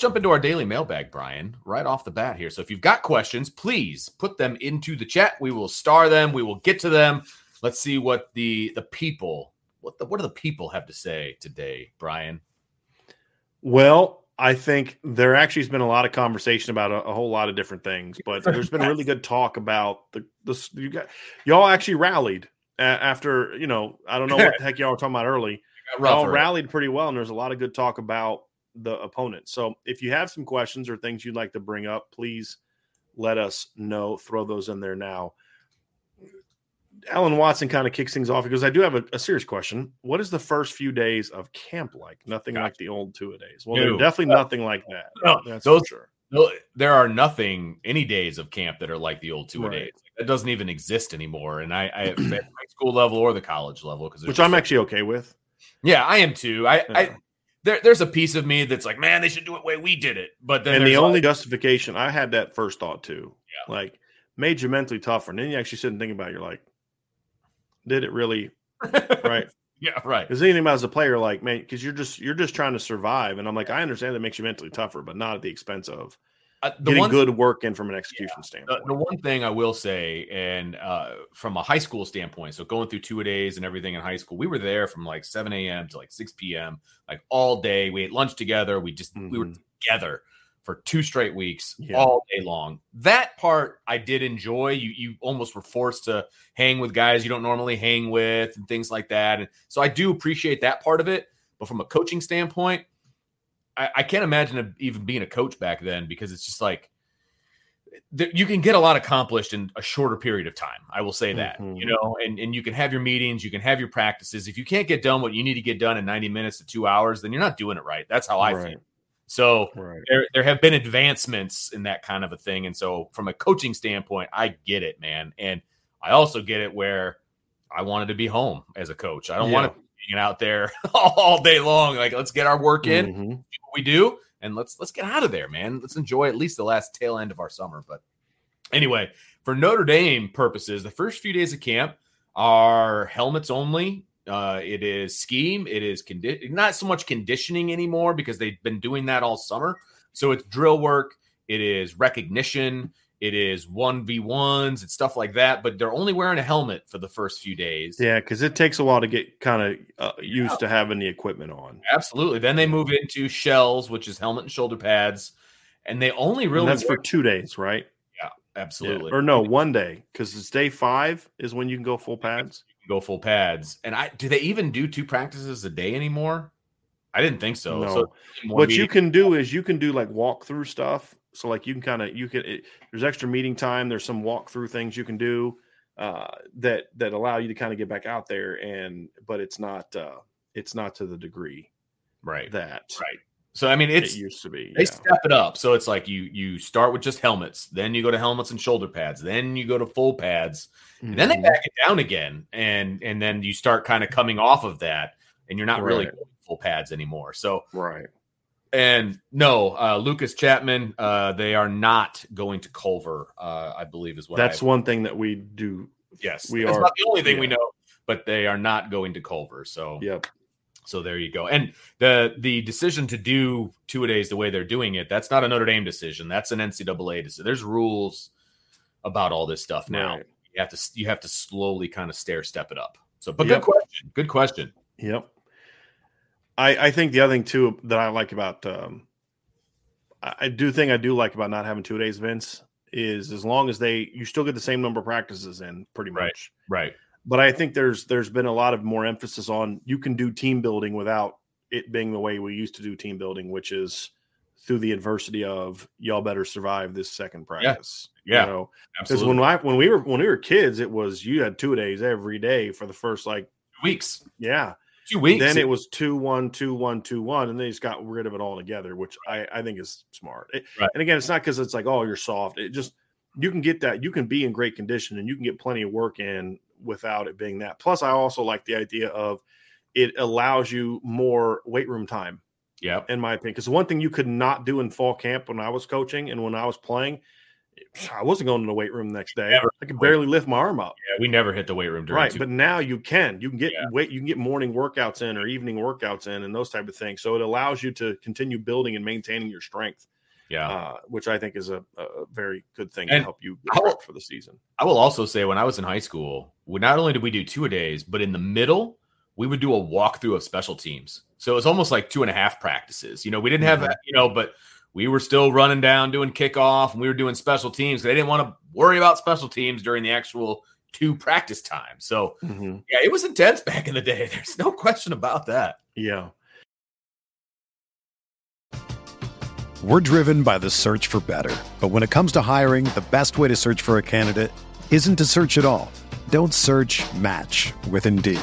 Jump into our daily mailbag, Brian, right off the bat here. So if you've got questions, please put them into the chat. We will star them. We will get to them. Let's see what the the people what the what do the people have to say today, Brian? Well, I think there actually has been a lot of conversation about a, a whole lot of different things, but there's been really good talk about the the you got y'all actually rallied after you know I don't know what the heck y'all were talking about early. Y'all rallied pretty well, and there's a lot of good talk about the opponent. So if you have some questions or things you'd like to bring up, please let us know. Throw those in there now. Alan Watson kind of kicks things off because I do have a, a serious question. What is the first few days of camp like? Nothing like the old two a days. Well, No. definitely nothing like that. No, That's those- for sure. No, there are nothing any days of camp that are like the old two a Right. days. That doesn't even exist anymore. And I, I at high school level or the college level, because Which I'm actually okay with. yeah, I am too. I, Yeah. I there, there's a piece of me that's like, man, they should do it the way we did it. But then and the only like- justification I had that first thought too. Yeah. Like made you mentally tougher. And then you actually sit and think about it, you're like, did it really right? yeah, right. Because anything about as a player, like, man, because you're just you're just trying to survive. And I'm like, I understand that makes you mentally tougher, but not at the expense of Uh, the getting one good work in from an execution the, standpoint. the one thing I will say, and uh, from a high school standpoint, so going through two a days and everything in high school, we were there from like 7 a.m. to like 6 p.m. like all day. We ate lunch together. We just we were Mhm. together for two straight weeks, Yeah. all day long. That part I did enjoy. You you almost were forced to hang with guys you don't normally hang with and things like that. And so I do appreciate that part of it. But from a coaching standpoint, I, I can't imagine a- even being a coach back then because it's just like th- you can get a lot accomplished in a shorter period of time. I will say that, Mhm. you know, and, and you can have your meetings, you can have your practices. If you can't get done what you need to get done in 90 minutes to two hours, then you're not doing it right. That's how I Right. feel. So Right. there, there have been advancements in that kind of a thing. And so from a coaching standpoint, I get it, man. And I also get it where I wanted to be home as a coach. I don't want to hanging out there all day long. Like, let's get our work in Mhm. do what we do and let's let's get out of there man. Let's enjoy at least the last tail end of our summer. But anyway for notre dame purposes the first few days of camp are helmets only. Uh, it is scheme. It is condi- not so much conditioning anymore because they've been doing that all summer. So it's drill work. It is recognition it is 1v1s and stuff like that but they're only wearing a helmet for the first few days Yeah, because it takes a while to get kind of uh, used to having the equipment on. Absolutely. Then they move into shells, which is helmet and shoulder pads, and they only And really that's for two days, right? Yeah. absolutely Or no, one day because it's day five is when you can go full pads. go full pads. And I do they even do two practices a day anymore? I didn't think so. No. So what you can do is you can do like walk through stuff. So like you can kind of you can it, there's extra meeting time. There's some walk through things you can do uh, that that allow you to kind of get back out there and but it's not uh, it's not to the degree right, that right. So I mean, it's it used to be. they yeah. step it up. So it's like you you start with just helmets, then you go to helmets and shoulder pads, then you go to full pads, and then they Mhm. back it down again, and and then you start kind of coming off of that. and you're not really Right. going full pads anymore. So Right. And no, uh, Lucas Chapman, uh, they are not going to Culver. Uh, I believe is what That's I, one thing that we do. yes. we That's are- not the only thing we know, but they are not going to Culver. So Yep. so there you go. And the the decision to do two a days the way they're doing it, that's not a Notre Dame decision. That's an NCAA decision. There's rules about all this stuff now. Right. You have to you have to slowly kind of stair step it up. So, but Yep. good question. Good question. Yep. I I think the other thing too that I like about um I, do think I do like about not having two days, Vince, is as long as they you still get the same number of practices in pretty much. Right. But I think there's there's been a lot of more emphasis on you can do team building without it being the way we used to do team building, which is through the adversity of y'all better survive this second practice. Yeah. You know, because when I when we were when we were kids, it was you had two days every day for the first like weeks. yeah. Two weeks. Then it was two one two one two one, and they just got rid of it all together, which I I think is smart. It- Right. And again, it's not because it's like oh you're soft. It just you can get that you can be in great condition and you can get plenty of work in without it being that. Plus, I also like the idea of it allows you more weight room time, yeah. in my opinion. Because one thing you could not do in fall camp when I was coaching and when I was playing, I wasn't going to the weight room the next day. Never. I could barely lift my arm up. Yeah. We never hit the weight room during Right, two- but now you can. You can get Yeah. wait. You can get morning workouts in or evening workouts in, and those type of things. So it allows you to continue building and maintaining your strength, yeah. uh, which I think is a, a very good thing And to help you I get will- for the season. I will also say when I was in high school, we not only did we do two a days, but in the middle, we would do a walkthrough of special teams. So it was almost like two and a half practices. You know, we didn't have, Mhm. you know, but we were still running down doing kickoff and we were doing special teams. They didn't want to worry about special teams during the actual two practice time. So mm-hmm. yeah, it was intense back in the day. There's no question about that. Yeah, We're driven by the search for better. But when it comes to hiring, the best way to search for a candidate isn't to search at all. Don't search match with Indeed.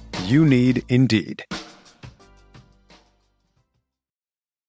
You need Indeed.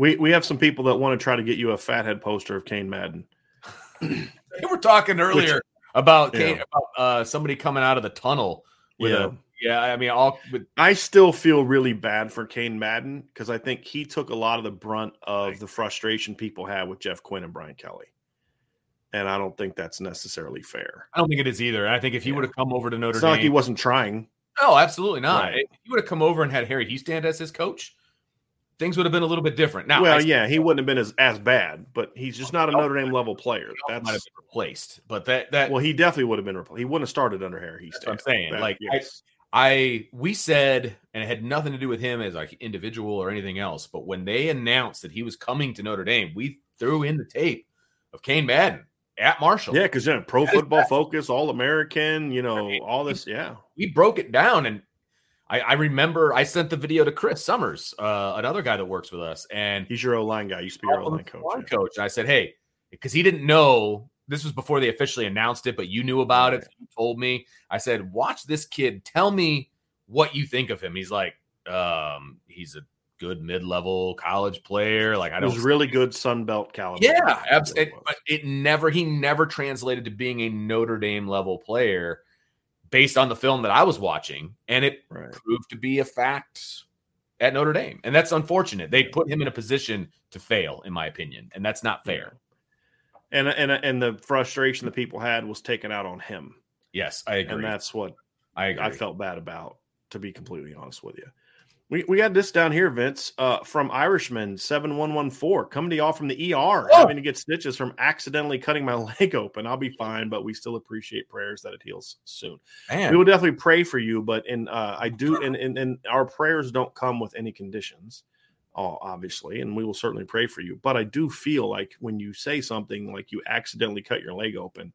We we have some people that want to try to get you a fathead poster of Cain Madden. We were talking earlier about, Yeah. About uh, somebody coming out of the tunnel with Yeah. a yeah. I mean, all with I still feel really bad for Cain Madden because I think he took a lot of the brunt of the frustration people had with Jeff Quinn and Brian Kelly. And I don't think that's necessarily fair. I don't think it is either. I think if he Yeah. would have come over to Notre It's not like he wasn't trying. no, absolutely not. Right. If he would have come over and had Harry Hiestand as his coach, things would have been a little bit different. Now, well, I- yeah, he wouldn't have been as, as bad, but he's just not a Notre Dame level player. That might have been replaced, but that that well, he definitely would have been replaced. He wouldn't have started under Harry. That's I'm saying. That- Like, I- yes. I we said, and it had nothing to do with him as like individual or anything else. But when they announced that he was coming to Notre Dame, we threw in the tape of Cain Madden at Marshall. yeah, because yeah, pro That is football focus, all American, you know, mean, all this. Yeah, we broke it down and I, I remember I sent the video to Chris Summers, uh, another guy that works with us, and he's your O line guy. Used to be your O line coach. line yeah. coach. And I said, hey, because he didn't know this was before they officially announced it, but you knew about it. You told me. I said, watch this kid. Tell me what you think of him. He's like, um, he's a good mid-level college player. Like I don't was really good Sun Belt caliber. Yeah, absolutely. But it never he never translated to being a Notre Dame level player based on the film that I was watching, and it Right. proved to be a fact at Notre Dame, and that's unfortunate. They put him in a position to fail, in my opinion, and that's not fair. And and and the frustration that people had was taken out on him, Yes, I agree. and that's what I agree. I felt bad about, to be completely honest with you. We, we got this down here, Vince, uh, from Irishman seven one one four, coming to y'all from the ER, Oh. having to get stitches from accidentally cutting my leg open. I'll be fine, but we still appreciate prayers that it heals soon. Man, We will definitely pray for you, but in uh, I do, and, and and our prayers don't come with any conditions, uh, obviously, and we will certainly pray for you. But I do feel like when you say something like you accidentally cut your leg open,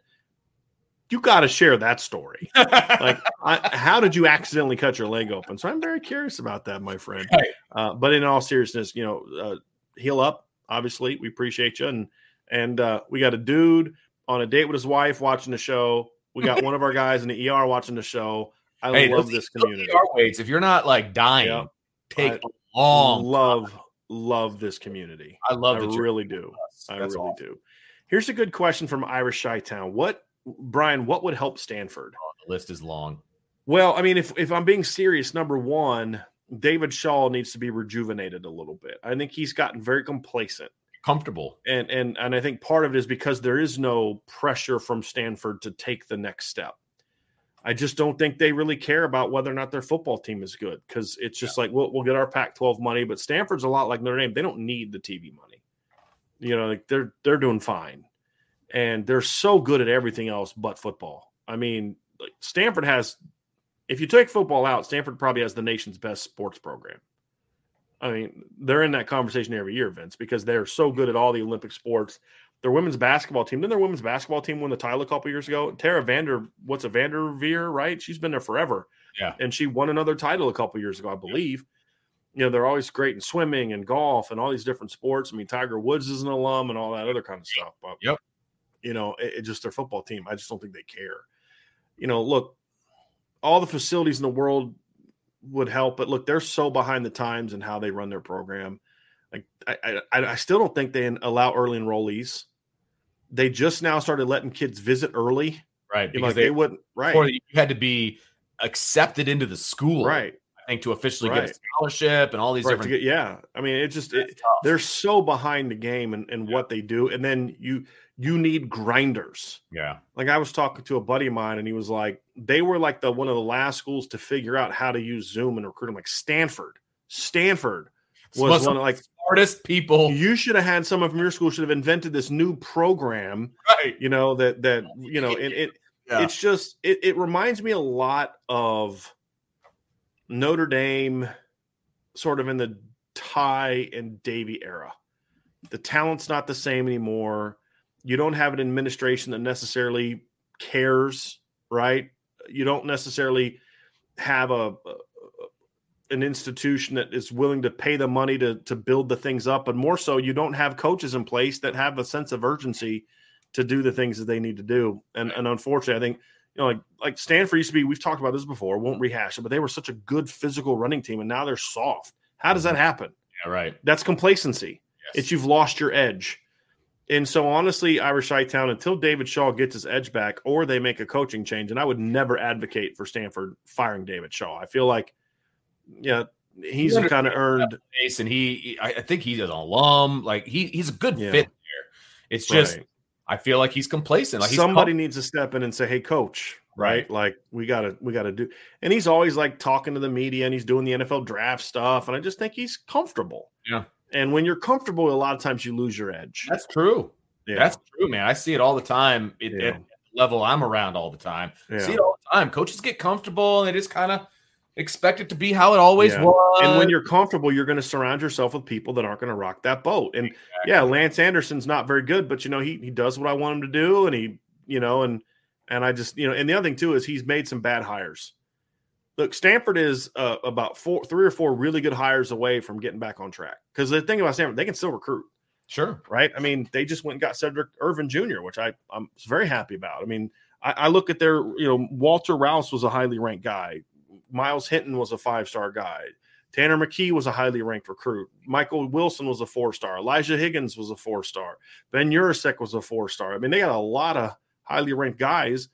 you got to share that story. Like I, how did you accidentally cut your leg open? So i'm very curious about that my friend. Right. uh, but in all seriousness you know uh, heal up obviously we appreciate you. And and uh, we got a dude on a date with his wife watching the show. We got one of our guys in the er watching the show. I Hey, love this community. ER weights, if you're not like dying, Yeah. take I a long. love love this community. I love i really do. i really awesome. do. Here's a good question from irish chi-town what brian what would help stanford oh, The list is long. Well, I mean, if if I'm being serious, number one, David Shaw needs to be rejuvenated a little bit. I think he's gotten very complacent, Comfortable. and and and I think part of it is because there is no pressure from Stanford to take the next step. I just don't think they really care about whether or not their football team is good because it's just like we'll we'll get our Pac-12 money, but Stanford's a lot like Notre Dame. They don't need the TV money. You know, like they're they're doing fine, and they're so good at everything else but football. I mean, Stanford has. If you take football out, Stanford probably has the nation's best sports program. I mean, they're in that conversation every year, Vince, because they're so good at all the Olympic sports. Their women's basketball team, didn't their women's basketball team win the title a couple years ago? Tara Vander, what's a VanDerveer, right? She's been there forever. Yeah. And she won another title a couple years ago, I believe. You know, they're always great in swimming and golf and all these different sports. I mean, Tiger Woods is an alum and all that other kind of stuff. But, Yep. You know, it, it just their football team. I just don't think they care. You know, look, all the facilities in the world would help, but look, they're so behind the times and how they run their program. Like I, I, I still don't think they allow early enrollees. They just now started letting kids visit early. Right. Because like they, they wouldn't, right? before you had to be accepted into the school. right, think to officially get a scholarship and all these right. different get- yeah, I mean, it just it, they're so behind the game and, and what they do, and then you you need grinders. Yeah. Like I was talking to a buddy of mine, and he was like, they were like the one of the last schools to figure out how to use Zoom and recruiting. Like Stanford, Stanford was of one of like smartest people. you should have had someone from your school should have invented this new program. Right. You know that that you know, and it Yeah. it's just it, it reminds me a lot of Notre Dame, sort of in the Ty and Davy era. The talent's not the same anymore. You don't have an administration that necessarily cares, right? You don't necessarily have a, a an institution that is willing to pay the money to to build the things up, but more so, you don't have coaches in place that have a sense of urgency to do the things that they need to do. And and unfortunately, I think you know, like like Stanford used to be. We've talked about this before. Won't rehash it, but they were such a good physical running team, and now they're soft. How does that mm-hmm. happen? Yeah. Right. That's complacency. Yes. It's you've lost your edge. And so honestly, Irish Chi-Town until David Shaw gets his edge back or they make a coaching change, and I would never advocate for Stanford firing David Shaw. I feel like yeah, he's You kind of earned Base, and he, he- I I think he's an alum. Like he, he's a good Yeah. fit there. It's just right. I feel like he's complacent. Like he's somebody com- needs to step in and say, "Hey, coach." Right? Like we gotta we gotta do and he's always like talking to the media and he's doing the nfl draft stuff and i just think he's comfortable Yeah. and when you're comfortable a lot of times you lose your edge That's true. yeah. That's true, man. I see it all the time. It, Yeah. Level I'm around all the time. yeah. See it all the time. Coaches get comfortable and they just kind of expect it to be how it always Yeah. was. and when you're comfortable, you're going to surround yourself with people that aren't going to rock that boat. And yeah, Lance Anderson's not very good, but you know he he does what I want him to do, and he you know and and I just you know and the other thing too is he's made some bad hires. Look, Stanford is uh, about four, three or four really good hires away from getting back on track. Because the thing about Stanford, they can still recruit, sure. right? I mean, they just went and got Cedric Irvin Jr., which I I'm very happy about. I mean, I, I look at their you know Walter Rouse was a highly ranked guy, Myles Hinton was a five star guy. Tanner McKee was a highly ranked recruit. Michael Wilson was a four star. Elijah Higgins was a four star. Ben Yurosek was a four star. I mean, they got a lot of highly ranked guys,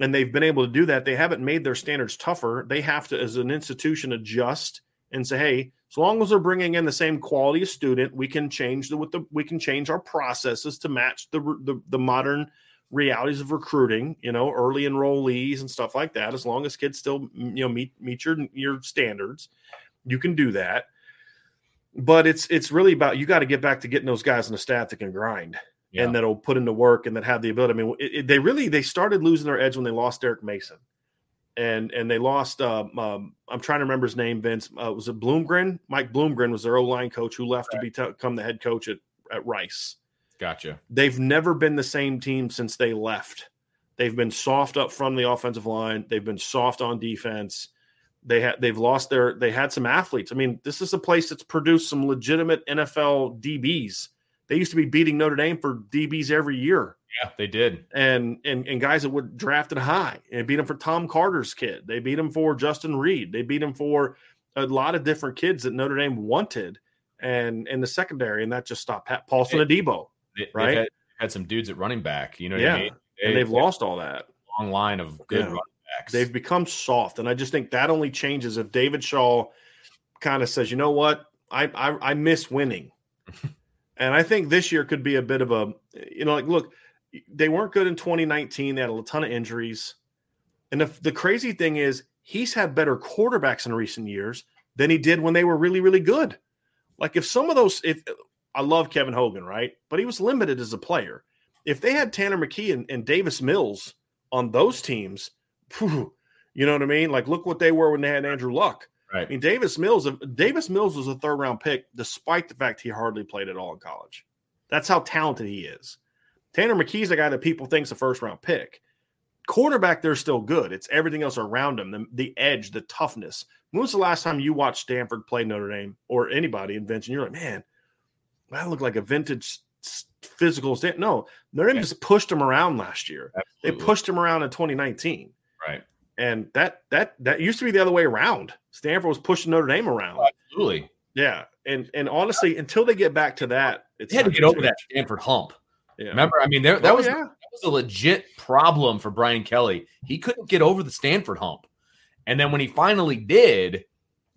and they've been able to do that. They haven't made their standards tougher. They have to, as an institution, adjust and say, hey, as long as they're bringing in the same quality of student, we can change the with the we can change our processes to match the the, the modern realities of recruiting, you know, early enrollees and stuff like that. As long as kids still, you know, meet meet your your standards, you can do that. But it's it's really about you got to get back to getting those guys in the staff that can grind Yeah. and that'll put into work and that have the ability. I mean, it, it- they really they started losing their edge when they lost Derek Mason, and and they lost. Um, um, I'm trying to remember his name. Vince uh, was it Bloomgren? Mike Bloomgren was their O line coach who left to become the head coach at at Rice Gotcha. they've never been the same team since they left. They've been soft up from the offensive line. They've been soft on defense. They had they've lost their they had some athletes. I mean, this is a place that's produced some legitimate NFL DBs. They used to be beating Notre Dame for DBs every year, Yeah, they did. and and and guys that would drafted high. And beat them for Tom Carter's kid. They beat him for Justin Reid. They beat him for a lot of different kids that Notre Dame wanted, and in the secondary, and that just stopped. Pat Paulson Adebo, They, they've Right? Had, had some dudes at running back. You know what Yeah, I mean? and they've lost all that. long line of good Yeah. running backs. They've become soft, and I just think that only changes if David Shaw kind of says, "You know what? I I, I miss winning," and I think this year could be a bit of a, you know, like look, they weren't good in 2019. They had a ton of injuries, and the, the crazy thing is he's had better quarterbacks in recent years than he did when they were really really good. Like if some of those, if I love Kevin Hogan, right, but he was limited as a player. If they had Tanner McKee and, and Davis Mills on those teams, phew, you know what I mean? Like, look what they were when they had Andrew Luck. right. I mean, Davis Mills, Davis Mills was a third round pick, despite the fact he hardly played at all in college. That's how talented he is. Tanner McKee's a guy that people think's a first round pick. Quarterback, they're still good. It's everything else around him, the, the edge, the toughness. When was the last time you watched Stanford play Notre Dame or anybody in? And you're like, man, that looked like a vintage physical stand. No, Notre Dame just pushed him around last year. They pushed him around in 2019 right. and that that that used to be the other way around. Stanford was pushing Notre Dame around. Oh, absolutely. Yeah, and and honestly, until they get back to that, it's They had to get over that. Stanford hump. Yeah. Remember, I mean, there, that Oh, was yeah. that was a legit problem for Brian Kelly. He couldn't get over the Stanford hump, and then when he finally did,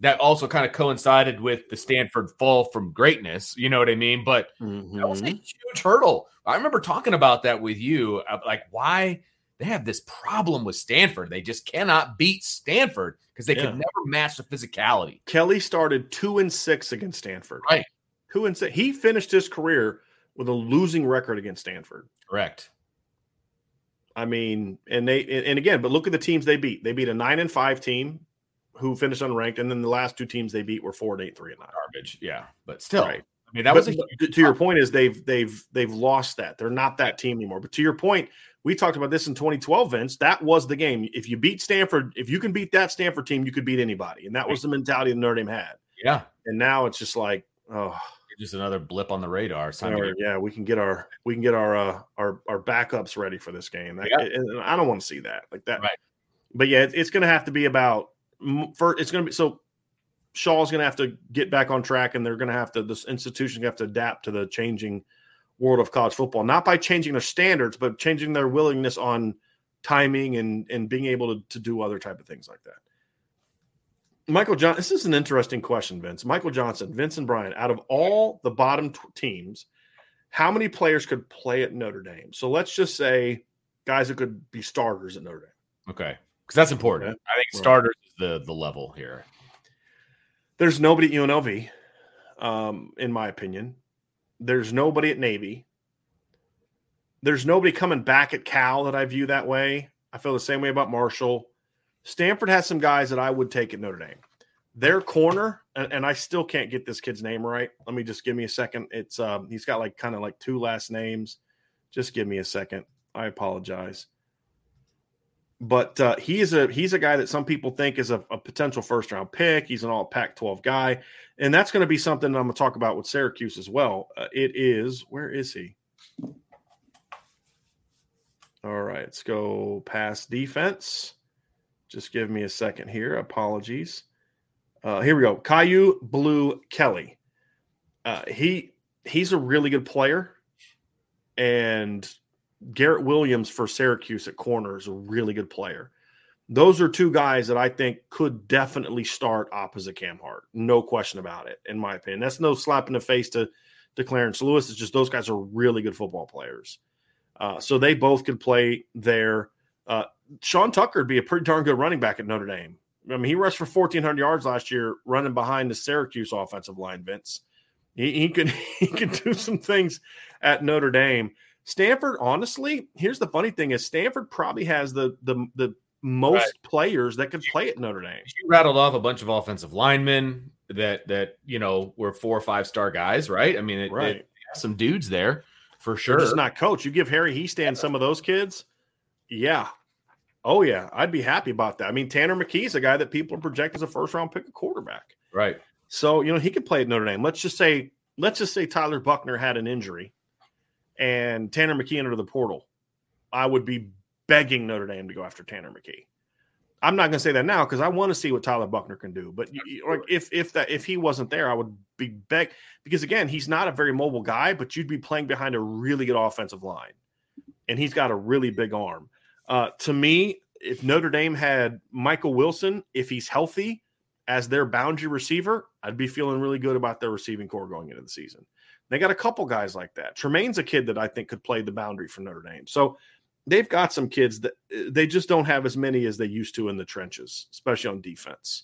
that also kind of coincided with the Stanford fall from greatness. You know what I mean? But that was a Mhm. huge hurdle. I remember talking about that with you, like why they have this problem with Stanford. They just cannot beat Stanford because they Yeah. could never match the physicality. Kelly started two and six against Stanford. Right. Two and six. He finished his career with a losing record against Stanford. Correct. I mean, and they and again, but look at the teams they beat. They beat a nine and five team who finished unranked, and then the last two teams they beat were four and eight, three and nine. Garbage. Yeah, but still, Right. I mean, that But was a to- your point is they've they've they've lost that. They're not that team anymore. But to your point, we talked about this in 2012, Vince. That was the game. If you beat Stanford, if you can beat that Stanford team, you could beat anybody, and that was the mentality that Notre Dame had. Yeah, And now it's just like, oh, just another blip on the radar. Or, yeah, we can get our we can get our uh, our our backups ready for this game. That- Yeah. I don't want to see that like that. Right. But yeah, it- it's going to have to be about first. It's going to be so. Shaw's going to have to get back on track, and they're going to have to. This institution have to adapt to the changing world of college football, not by changing their standards, but changing their willingness on timing and and being able to, to do other type of things like that. Michael John, this is an interesting question, Vince. Michael Johnson, Vince and Brian, out of all the bottom t- teams, how many players could play at Notre Dame? So let's just say guys that could be starters at Notre Dame. Okay, because that's important. Okay. I think Right. starters the the level here. There's nobody at UNLV, um, in my opinion. There's nobody at Navy. There's nobody coming back at Cal that I view that way. I feel the same way about Marshall. Stanford has some guys that I would take at Notre Dame. Their corner, and, and I still can't get this kid's name right. Let me just give me a second. It's um, he's got like kind of like two last names. Just give me a second. I apologize. But uh, he is a he's a guy that some people think is a, a potential first round pick. He's an all Pac-12 guy, and that's going to be something I'm going to talk about with Syracuse as well. Uh, it is where is he? All right, let's go past defense. Just give me a second here. Apologies. Uh, here we go. Kyu Blue Kelly. Uh, he he's a really good player, and Garrett Williams for Syracuse at corner is a really good player. Those are two guys that I think could definitely start opposite Cam Hart. No question about it, in my opinion. That's no slap in the face to, to Clarence Lewis. It's just those guys are really good football players. Uh, so they both could play there. Uh, Sean Tucker would be a pretty darn good running back at Notre Dame. I mean, he rushed for 1,400 yards last year, running behind the Syracuse offensive line. Vince, he, he could he could do some things at Notre Dame. Stanford, honestly, here's the funny thing: is Stanford probably has the the the most right. players that could play at Notre Dame. She rattled off a bunch of offensive linemen that that you know were four or five star guys, right? I mean, it, right. It, some dudes there for sure. Just not coach. You give Harry Hiestand some of those kids, yeah, Oh yeah, I'd be happy about that. I mean, Tanner McKee's a guy that people project as a first round pick of quarterback. Right. So you know he could play at Notre Dame. Let's just say let's just say Tyler Buchner had an injury, and Tanner McKee entered the portal. I would be begging Notre Dame to go after Tanner McKee. I'm not going to say that now because I want to see what Tyler Buchner can do. But you, if if that if he wasn't there, I would be beg because again he's not a very mobile guy, but you'd be playing behind a really good offensive line, and he's got a really big arm. Uh, to me, if Notre Dame had Michael Wilson, if he's healthy, as their boundary receiver, I'd be feeling really good about their receiving corps going into the season. They got a couple guys like that. Tremayne's a kid that I think could play the boundary for Notre Dame. So they've got some kids that uh, they just don't have as many as they used to in the trenches, especially on defense.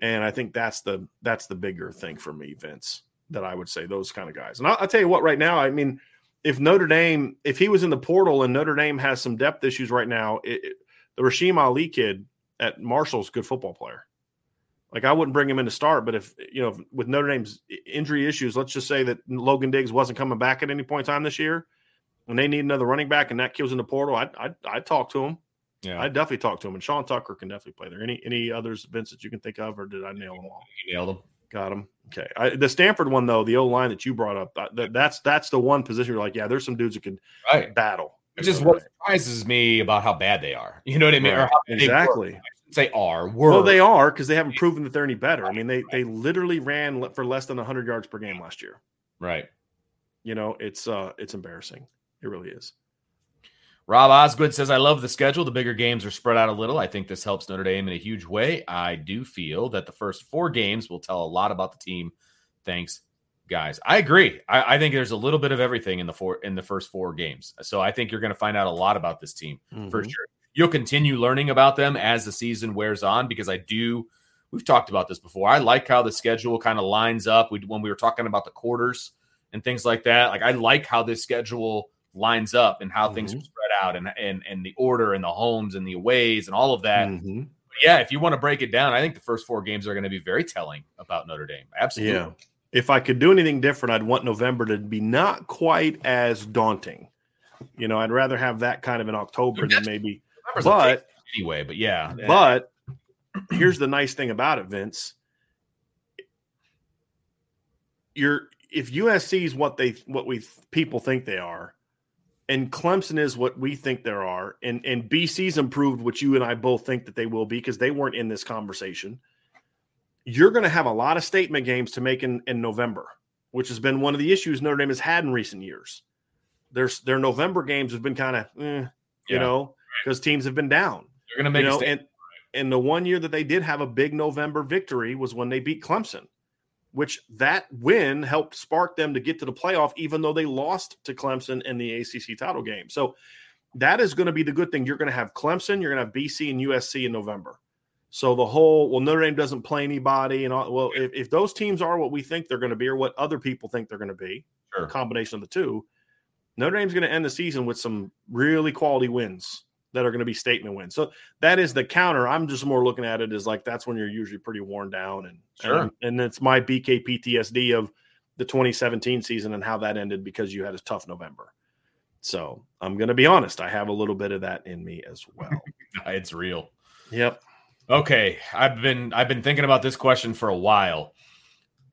And I think that's the that's the bigger thing for me, Vince. That I would say those kind of guys. And I'll, I'll tell you what, right now, I mean, if Notre Dame, if he was in the portal and Notre Dame has some depth issues right now, it, the Rasheen Ali kid at Marshall's good football player. Like I wouldn't bring him in to start, but if you know with Notre Dame's injury issues, let's just say that Logan Diggs wasn't coming back at any point in time this year, and they need another running back, and that kills in the portal, I'd, I'd, I'd talk to him. Yeah, I'd definitely talk to him. And Sean Tucker can definitely play there. Any any others, Vince, that you can think of, or did I nail them all? You nailed them. Got him. Okay. I, the Stanford one though, the O line that you brought up, that, that's that's the one position you're like, yeah, there's some dudes that can right. battle. Which is what surprises me about how bad they are. You know what I mean? Right. exactly. They are. Were. Well, they are because they haven't proven that they're any better. I mean, they they literally ran for less than 100 yards per game last year. Right. You know, it's uh it's embarrassing. It really is. Rob Osgood says, I love the schedule. The bigger games are spread out a little. I think this helps Notre Dame in a huge way. I do feel that the first four games will tell a lot about the team. Thanks, guys. I agree. I, I, think there's a little bit of everything in the four in the first four games. So I think you're going to find out a lot about this team mm-hmm. for sure. You'll continue learning about them as the season wears on because I do. We've talked about this before. I like how the schedule kind of lines up. We, when we were talking about the quarters and things like that, like I like how this schedule lines up and how mm-hmm. things are spread out and, and and the order and the homes and the aways and all of that. Mm-hmm. Yeah, if you want to break it down, I think the first four games are going to be very telling about Notre Dame. Absolutely. Yeah if I could do anything different, I'd want November to be not quite as daunting. You know, I'd rather have that kind of in October than maybe. But anyway, but yeah. But here's the nice thing about it, Vince. You're if USC is what they what we people think they are, and Clemson is what we think there are, and and BC's improved, which you and I both think that they will be because they weren't in this conversation you're going to have a lot of statement games to make in, in November, which has been one of the issues Notre Dame has had in recent years. There's their November games have been kind of, eh, you yeah. know, because teams have been down. They're going to make you know, and, and the one year that they did have a big November victory was when they beat Clemson, which that win helped spark them to get to the playoff, even though they lost to Clemson in the ACC title game. So that is going to be the good thing. You're going to have Clemson, you're going to have BC and USC in November. So the whole well, Notre Dame doesn't play anybody, and all, well, if, if those teams are what we think they're going to be, or what other people think they're going to be, sure. a combination of the two, Notre Dame's going to end the season with some really quality wins that are going to be statement wins. So that is the counter. I'm just more looking at it as like that's when you're usually pretty worn down, and sure. and, and it's my BK PTSD of the 2017 season and how that ended because you had a tough November. So I'm going to be honest, I have a little bit of that in me as well. it's real. Yep. Okay, I've been I've been thinking about this question for a while.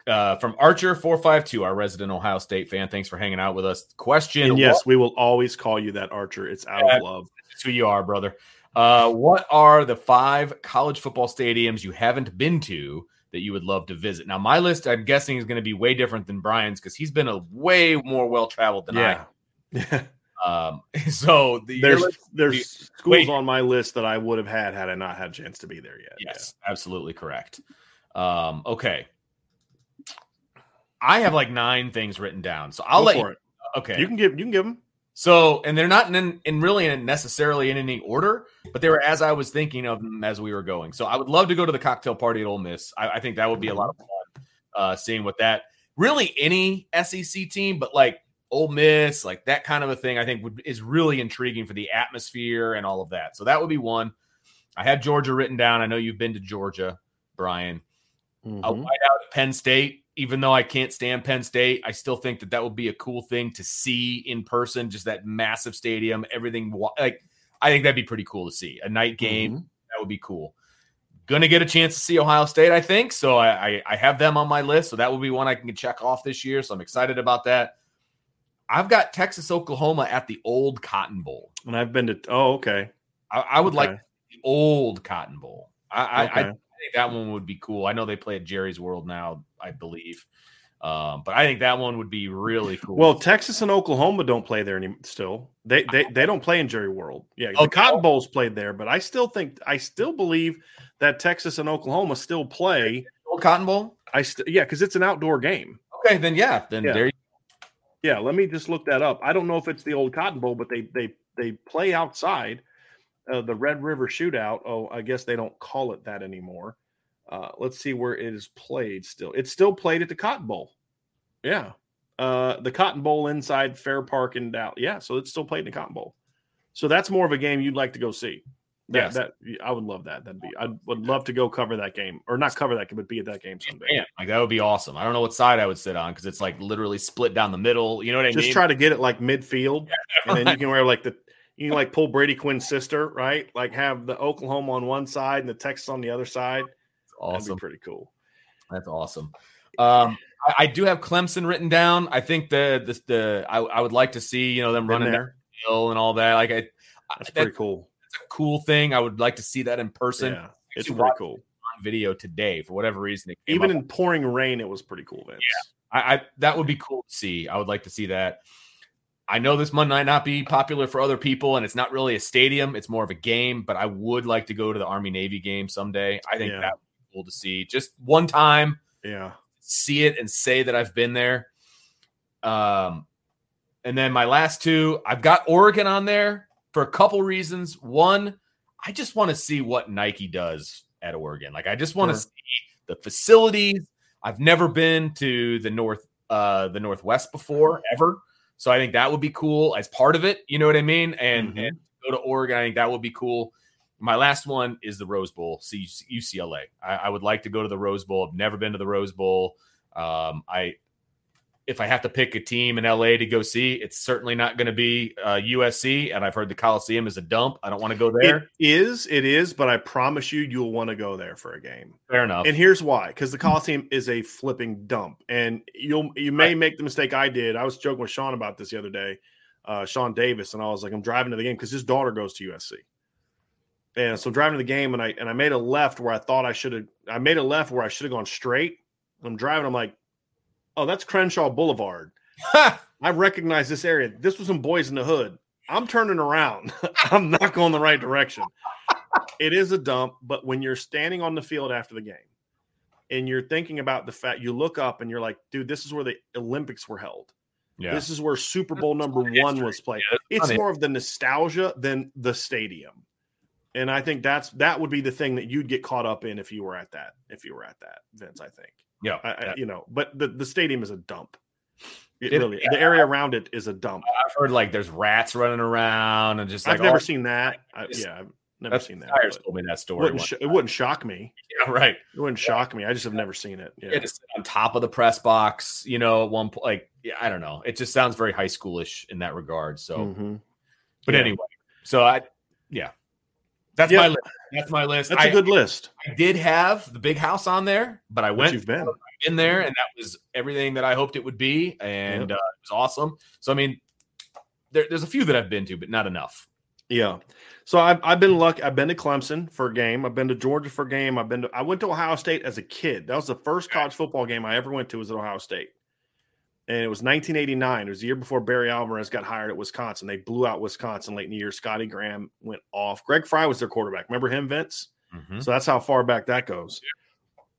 Uh, from Archer four five two, our resident Ohio State fan. Thanks for hanging out with us. Question: and Yes, what, we will always call you that, Archer. It's out of love. It's who you are, brother. Uh, what are the five college football stadiums you haven't been to that you would love to visit. Now, my list, I'm guessing, is going to be way different than Brian's because he's been a way more well traveled than yeah. I. Um, so the, there's list- there's the- schools wait. on my list that I would have had had I not had a chance to be there yet. Yes, absolutely correct. Um, okay. I have like nine things written down, so I'll Go let you. it. Okay, You can give you can give them. So, and they're not in, in really in necessarily in any order, but they were as I was thinking of them as we were going. So, I would love to go to the cocktail party at Ole Miss. I, I think that would be a lot of fun uh, seeing what that really any SEC team, but like Ole Miss, like that kind of a thing, I think would, is really intriguing for the atmosphere and all of that. So, that would be one. I had Georgia written down. I know you've been to Georgia, Brian. A Mhm. whiteout at Penn State. Even though I can't stand Penn State, I still think that that would be a cool thing to see in person. Just that massive stadium, everything. Like I think that'd be pretty cool to see a night game. Mhm. That would be cool. Going to get a chance to see Ohio State, I think. So I, I I have them on my list. So that will be one I can check off this year. So I'm excited about that. I've got Texas Oklahoma at the old Cotton Bowl. And I've been to. Oh, okay. I, I would like the old Cotton Bowl. I, I, I Okay. think that one would be cool. I know they play at Jerry's World now, I believe, um, but I think that one would be really cool. Well, Texas and Oklahoma don't play there any still. They they they don't play in Jerry World. Yeah, the Okay. Cotton Bowl's played there, but I still think I still believe that Texas and Oklahoma still play. old Cotton Bowl. I st- yeah, because it's an outdoor game. Okay, then yeah, then Yeah. there. You, Yeah, let me just look that up. I don't know if it's the old Cotton Bowl, but they they they play outside uh, the Red River Shootout. Oh, I guess they don't call it that anymore. Uh, let's see where it is played. Still, it's still played at the Cotton Bowl. Yeah, uh, the Cotton Bowl inside Fair Park in Dallas. Yeah, so it's still played in the Cotton Bowl. So that's more of a game you'd like to go see. That, Yes. that I would love that. That'd be. I would love to go cover that game, or not cover that game, but be at that game someday. man, like that would be awesome. I don't know what side I would sit on because it's like literally split down the middle. You know what I just mean? Just try to get it like midfield, and then you can wear like the you can like pull Brady Quinn's sister, right? Like have the Oklahoma on one side and the Texas on the other side. That'd awesome. be pretty cool. That's awesome. Um, I, I do have Clemson written down. I think the the, the I, I would like to see you know them running there. the hill and all that. Like I, I That's that's pretty cool. It's a cool thing. I would like to see that in person. Yeah, it's pretty cool. on video today for whatever reason. It came Even up. in pouring rain, it was pretty cool, Vince. I, I that would be cool to see. I would like to see that. I know this might not be popular for other people, and it's not really a stadium; it's more of a game. But I would like to go to the Army Navy game someday. I think Yeah. that would be cool to see just one time, Yeah. see it, and say that I've been there. Um, and then my last two, I've got Oregon on there for a couple reasons. One, I just want to see what Nike does at Oregon. Like, I just want to Sure. see the facilities. I've never been to the north, uh, the Northwest before ever, so I think that would be cool as part of it. You know what I mean? And, Mhm. and go to Oregon, I think that would be cool. My last one is the Rose Bowl, UCLA. I, I would like to go to the Rose Bowl. I've never been to the Rose Bowl. Um, I if I have to pick a team in LA to go see, it's certainly not going to be uh, USC. And I've heard the Coliseum is a dump. I don't want to go there. It is, it is, but I promise you, you'll want to go there for a game. Fair enough. And here's why: because the Coliseum is a flipping dump, and you'll you may make the mistake I did. I was joking with Sean about this the other day, uh, Sean Davis, and I was like, I'm driving to the game because his daughter goes to USC, and so driving to the game, and I and I made a left where I thought I should have. I made a left where I should have gone straight. I'm driving. I'm like, oh, that's Crenshaw Boulevard. I recognize this area. This was some boys in the hood. I'm turning around. I'm not going the right direction. it is a dump, but when you're standing on the field after the game and you're thinking about the fact you look up and you're like, dude, this is where the Olympics were held. yeah. This is where Super Bowl number one history. was played. Yeah, it's more of the nostalgia than the stadium. And I think that's that would be the thing that you'd get caught up in if you were at that, if you were at that, Vince, I think. Yeah. I, I, yeah. you know, but the, the stadium is a dump. It, It- really yeah. the area around it is a dump. I've heard like there's rats running around and just like I've never all- seen that. I, Just- yeah, I've never seen that. Tires told me that story. wouldn't, sh- it wouldn't shock me. Yeah, right. It wouldn't shock me. I just have never seen it. Yeah. Yeah. on top of the press box, you know, at one point, like, yeah, I don't know. It just sounds very high schoolish in that regard. So, Mhm. but Yeah. anyway, so I, yeah, that's Yeah. my list. That's my list. That's I, a good list. I did have the big house on there, but I But went you've been. in there and that was everything that I hoped it would be. And uh, it was awesome. So, I mean, there, there's a few that I've been to, but not enough. Yeah. So I've I've been lucky. I've been to Clemson for a game. I've been to Georgia for a game. I've been to I went to Ohio State as a kid. That was the first college football game I ever went to was at Ohio State. And it was 1989. It was the year before Barry Alvarez got hired at Wisconsin. They blew out Wisconsin late in the year. Scottie Graham went off. Greg Frey was their quarterback. Remember him, Vince? Mhm. So that's how far back that goes.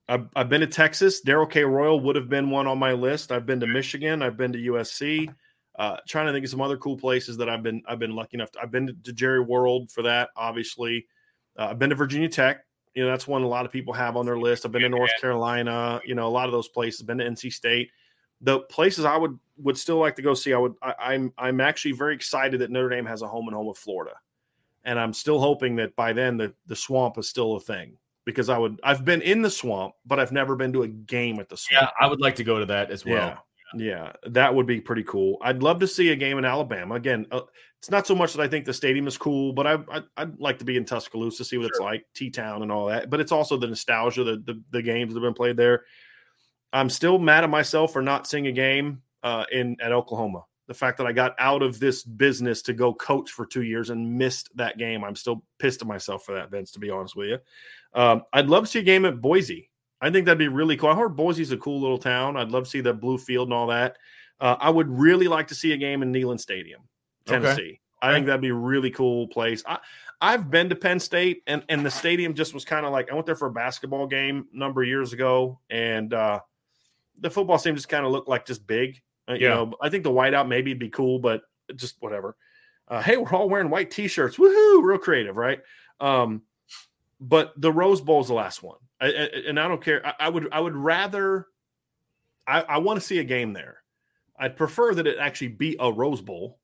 I've, I've been to Texas. Darrell K. Royal would have been one on my list. I've been to Michigan. I've been to USC. Uh, trying to think of some other cool places that I've been. I've been lucky enough. To, I've been to, to Jerry World for that. Obviously, uh, I've been to Virginia Tech. You know, that's one a lot of people have on their list. I've been to North Carolina. You know, a lot of those places. Been to NC State. The places I would would still like to go see. I would. I, I'm I'm actually very excited that Notre Dame has a home and home with Florida, and I'm still hoping that by then the the swamp is still a thing because I would. I've been in the swamp, but I've never been to a game at the swamp. Yeah, I would like to go to that as well. Yeah. Yeah, that would be pretty cool. I'd love to see a game in Alabama. Again, uh, it's not so much that I think the stadium is cool, but I, I, I'd like to be in Tuscaloosa, to see what it's like, T Town and all that. But it's also the nostalgia, the, the the games that have been played there. I'm still mad at myself for not seeing a game uh, in at Oklahoma. The fact that I got out of this business to go coach for two years and missed that game, I'm still pissed at myself for that, Vince. To be honest with you, um, I'd love to see a game at Boise. I think that'd be really cool. I heard Boise's a cool little town. I'd love to see the blue field and all that. Uh, I would really like to see a game in Neyland Stadium, Tennessee. I think that'd be a really cool place. I, I've been to Penn State, and and the stadium just was kind of like I went there for a basketball game a number of years ago, and uh, the football team just kind of looked like just big. Uh, you know, I think the whiteout maybe would be cool, but just whatever. Uh, hey, we're all wearing white t-shirts. Woohoo! Real creative, right? Um, but the Rose Bowl is the last one, I, I, and I don't care. I, I would I would rather. I, I want to see a game there. I'd prefer that it actually be a Rose Bowl,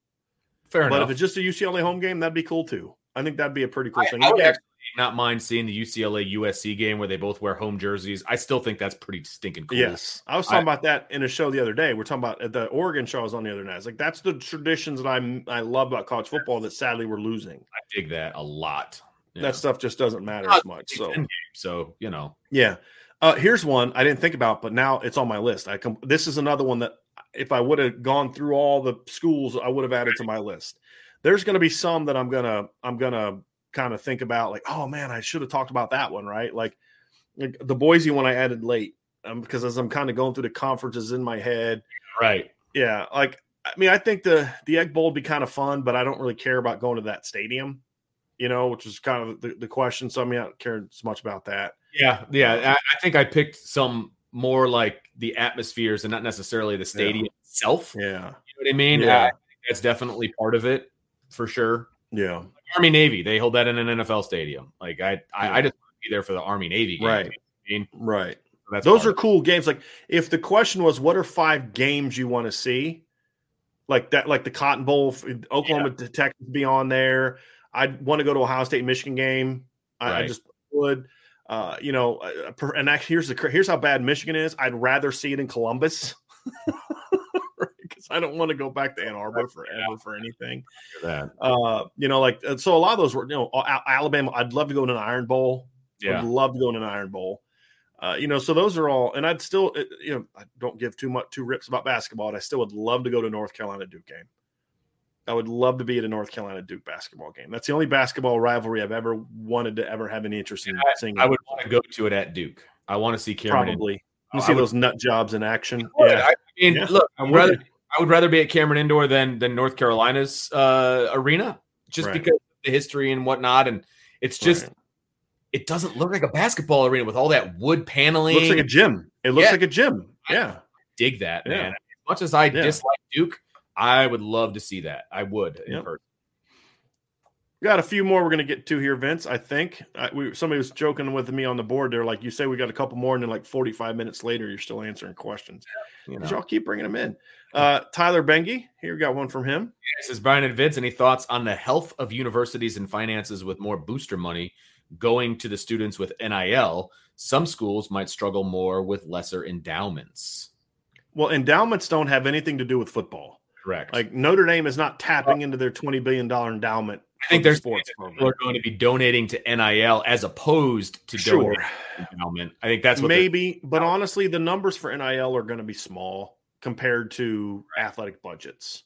Fair but enough. if it's just a UCLA home game, that'd be cool too. I think that'd be a pretty cool I, thing. I would Again, actually not mind seeing the UCLA USC game where they both wear home jerseys. I still think that's pretty stinking cool. Yes, I was talking I- about that in a show the other day. We're talking about at the Oregon show I was on the other night. It's like that's the traditions that I'm I love about college football that sadly we're losing. I dig that a lot. Yeah. That stuff just doesn't matter as much. So so you know, yeah, uh, here's one I didn't think about, but now it's on my list. I com- this is another one that if I would have gone through all the schools, I would have added to my list. There's going to be some that I'm gonna I'm gonna kind of think about like, oh man, I should have talked about that one, right? Like, like the Boise one I added late um, because as I'm kind of going through the conferences in my head, right? yeah, like I mean, I think the the Egg Bowl would be kind of fun, but I don't really care about going to that stadium, you know, which is kind of the, the question. So I mean, I don't care as much about that. Yeah, yeah. I, I think I picked some more like the atmospheres and not necessarily the stadium itself. Yeah, You know what I mean? Yeah. I think that's definitely part of it for sure. yeah, Army Navy, they hold that in an NFL stadium. Like I, I, I just want to be there for the Army Navy game. Right. I mean, right. that's Those are cool games. Like if the question was, what are five games you want to see? Like that, like the Cotton Bowl, Oklahoma to Texas be on there. I'd want to go to Ohio State Michigan game. I, I just would. Uh, you know, uh, and actually, here's the here's how bad Michigan is. I'd rather see it in Columbus because I don't want to go back to Ann Arbor forever for anything. that. Uh, you know, like so a lot of those were, you know, Alabama. I'd love to go to an Iron Bowl. Yeah. Would love to go to an Iron Bowl. Uh, you know, so those are all, and I'd still, you know, I don't give too much two rips about basketball. And I still would love to go to a North Carolina Duke game. I would love to be at a North Carolina Duke basketball game. That's the only basketball rivalry I've ever wanted to ever have any interest in seeing. I would want to go to it at Duke. I want to see Cameron. probably. You I see would- those nut jobs in action. Indoor. Yeah, I mean, Yeah. look, I'm I'd rather. I would rather be at Cameron Indoor than than North Carolina's uh, arena, just Right. because of the history and whatnot. And it's just Right. it doesn't look like a basketball arena with all that wood paneling. It looks like a gym. It looks Yeah. like a gym. Yeah, dig that, Yeah. man. As much as I Yeah. dislike Duke, I would love to see that. I would in Yep. person. Got a few more we're going to get to here, Vince. I think I, we, somebody was joking with me on the board there. Like you say, we got a couple more, and then like 45 minutes later, you're still answering questions. You know. Y'all keep bringing them in. Uh, Tyler Bengi, here we got one from him. This is Brian and Vince. Any thoughts on the health of universities and finances with more booster money going to the students with NIL? Some schools might struggle more with lesser endowments. Well, endowments don't have anything to do with football. Correct. Like Notre Dame is not tapping into their $20 billion endowment. I think there's sports are going to be donating to NIL as opposed to Sure. donating to endowment. I think that's what Maybe, but honestly, the numbers for NIL are going to be small compared to athletic budgets.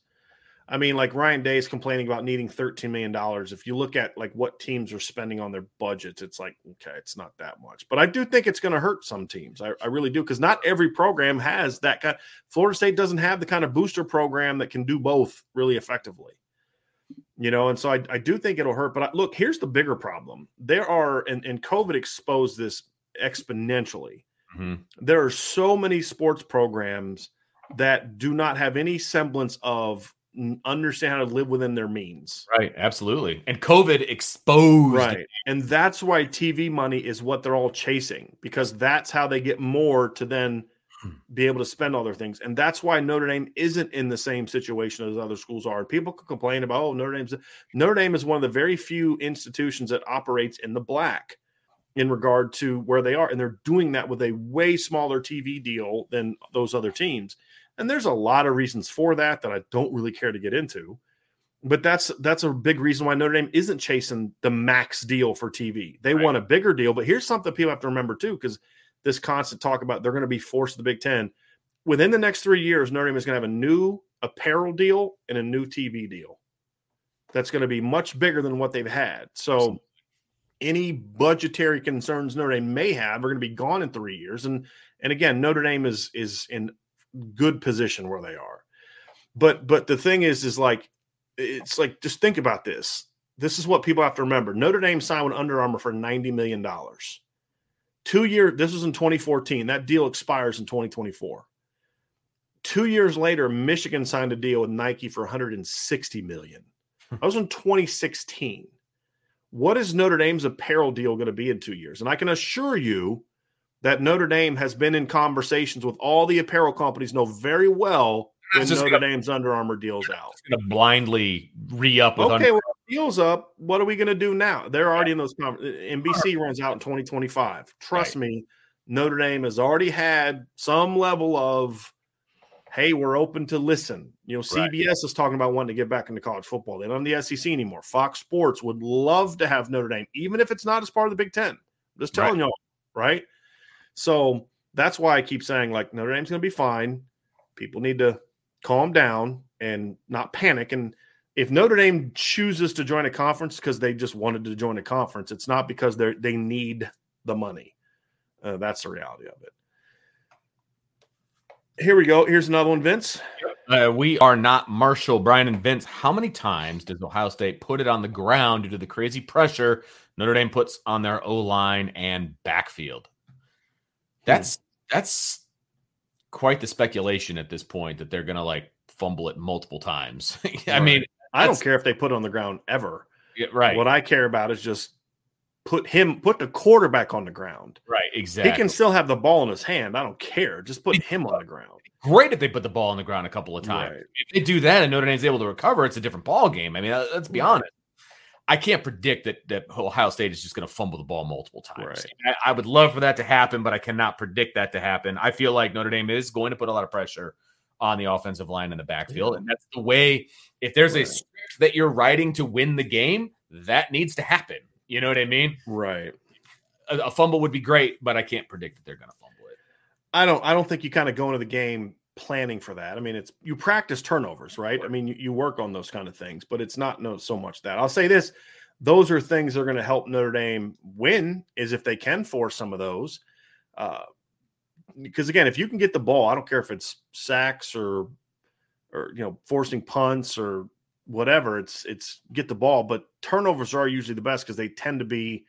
I mean, like Ryan Day is complaining about needing $13 million. If you look at like what teams are spending on their budgets, it's like, okay, it's not that much. But I do think it's going to hurt some teams. I, I really do, because not every program has that kind. Florida State doesn't have the kind of booster program that can do both really effectively. You know, and so I, I do think it'll hurt. But I, look, here's the bigger problem. There are, and, and COVID exposed this exponentially. Mm-hmm. There are so many sports programs that do not have any semblance of understand how to live within their means. Right, absolutely. And COVID exposed Right. And that's why TV money is what they're all chasing because that's how they get more to then hmm. be able to spend all their things. And that's why Notre Dame isn't in the same situation as other schools are. People can complain about, oh, Notre Dame's Notre Dame is one of the very few institutions that operates in the black in regard to where they are. And they're doing that with a way smaller TV deal than those other teams. And there's a lot of reasons for that that I don't really care to get into. But that's that's a big reason why Notre Dame isn't chasing the max deal for TV. They right. want a bigger deal. But here's something people have to remember too, because this constant talk about they're going to be forced to the Big Ten. Within the next three years, Notre Dame is going to have a new apparel deal and a new TV deal. That's going to be much bigger than what they've had. So any budgetary concerns Notre Dame may have are going to be gone in three years. And and again, Notre Dame is is in good position where they are. But but the thing is, is like it's like just think about this. This is what people have to remember. Notre Dame signed with Under Armour for ninety million dollars. Two year. This was in 2014. That deal expires in 2024. Two years later, Michigan signed a deal with Nike for 160 million. Hmm. That was in 2016. What is Notre Dame's apparel deal going to be in two years? And I can assure you, that Notre Dame has been in conversations with all the apparel companies know very well when Notre gonna, Dame's Under Armour deals out. Going to blindly re up. Okay, Under- well, deals up. What are we going to do now? They're already in those. NBC uh, runs out in 2025. Trust right. me, Notre Dame has already had some level of, hey, we're open to listen. You know, CBS right. is talking about wanting to get back into college football. They don't have the SEC anymore. Fox Sports would love to have Notre Dame, even if it's not as part of the Big Ten. I'm just telling right. y'all, right? So that's why I keep saying like Notre Dame's going to be fine. People need to calm down and not panic. And if Notre Dame chooses to join a conference because they just wanted to join a conference, it's not because they they need the money. Uh, that's the reality of it. Here we go. Here's another one, Vince. Uh, we are not Marshall, Brian, and Vince. How many times does Ohio State put it on the ground due to the crazy pressure Notre Dame puts on their O line and backfield? That's that's quite the speculation at this point that they're gonna like fumble it multiple times. I right. mean, I don't care if they put it on the ground ever. Yeah, right. What I care about is just put him put the quarterback on the ground. Right, exactly. He can still have the ball in his hand. I don't care. Just put him on the ground. Great if they put the ball on the ground a couple of times. Right. If they do that and Notre Dame's able to recover, it's a different ball game. I mean, uh, let's be right. honest. I can't predict that that Ohio State is just going to fumble the ball multiple times. Right. I, I, would love for that to happen, but I cannot predict that to happen. I feel like Notre Dame is going to put a lot of pressure on the offensive line in the backfield, yeah. and that's the way. If there's a script that you're writing to win the game, that needs to happen. You know what I mean? Right. A, a fumble would be great, but I can't predict that they're going to fumble it. I don't. I don't think you kind of go into the game planning for that. I mean, it's you practice turnovers, right? I mean, you, you work on those kind of things, but it's not no so much that. I'll say this: those are things that are going to help Notre Dame win. Is if they can force some of those. Uh, because again, if you can get the ball, I don't care if it's sacks or or you know forcing punts or whatever. It's it's get the ball, but turnovers are usually the best because they tend to be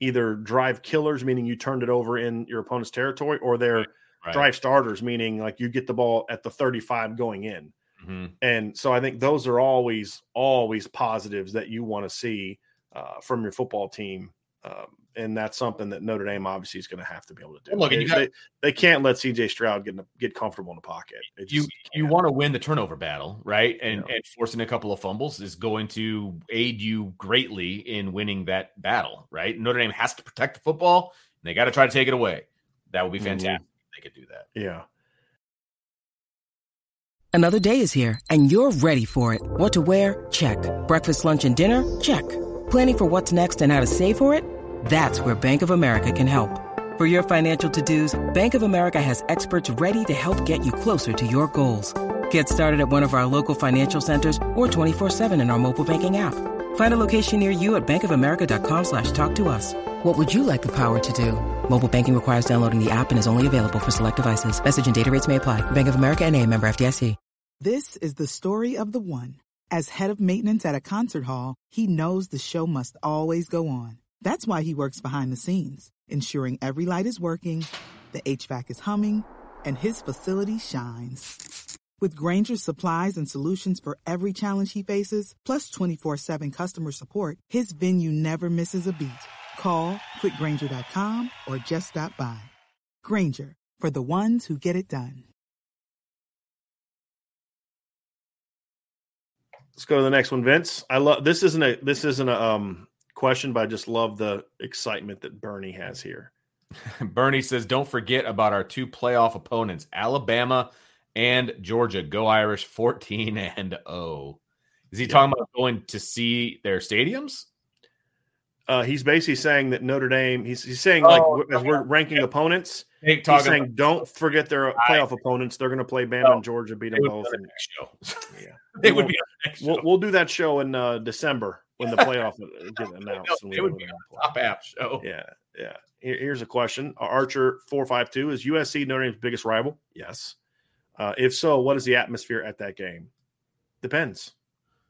either drive killers, meaning you turned it over in your opponent's territory, or they're right. drive starters, meaning like you get the ball at the 35 going in. Mm-hmm. And so I think those are always, always positives that you want to see uh, from your football team. Um, and that's something that Notre Dame obviously is going to have to be able to do. Look, they, got, they, they, can't let CJ Stroud get get comfortable in the pocket. Just, you you want to win the turnover battle, right? And yeah. and forcing a couple of fumbles is going to aid you greatly in winning that battle, right? Notre Dame has to protect the football. And they got to try to take it away. That would be mm-hmm. fantastic. Mm-hmm they could do that. Yeah. Another day is here, and you're ready for it. What to wear? Check. Breakfast, lunch, and dinner? Check. Planning for what's next and how to save for it? That's where Bank of America can help. For your financial to dos, Bank of America has experts ready to help get you closer to your goals. Get started at one of our local financial centers or 24-7 in our mobile banking app. Find a location near you at bankofamerica.com slash talk to us. What would you like the power to do? Mobile banking requires downloading the app and is only available for select devices. Message and data rates may apply. Bank of America and a member FDIC. This is the story of the one. As head of maintenance at a concert hall, he knows the show must always go on. That's why he works behind the scenes, ensuring every light is working, the HVAC is humming, and his facility shines. With Grainger's supplies and solutions for every challenge he faces, plus 24 7 customer support, his venue never misses a beat. Call quickgranger.com or just stop by. Grainger, for the ones who get it done. Let's go to the next one, Vince. I love this isn't a this isn't a um question, but I just love the excitement that Bernie has here. Bernie says, "Don't forget about our two playoff opponents, Alabama and Georgia. Go Irish, fourteen and zero." Oh. Is he yeah. talking about going to see their stadiums? Uh, he's basically saying that Notre Dame. He's, he's saying like oh, as we're ranking yeah. opponents, he's saying about, don't forget their playoff I, opponents. They're going to play Bama and Georgia, beat them both. And, show. yeah, they would be. We'll, we'll, do that show in uh, December when the playoff get announced. it would be a top app show. Yeah, yeah. Here's a question: Archer four five two is USC Notre Dame's biggest rival? Yes. Uh, if so, what is the atmosphere at that game? Depends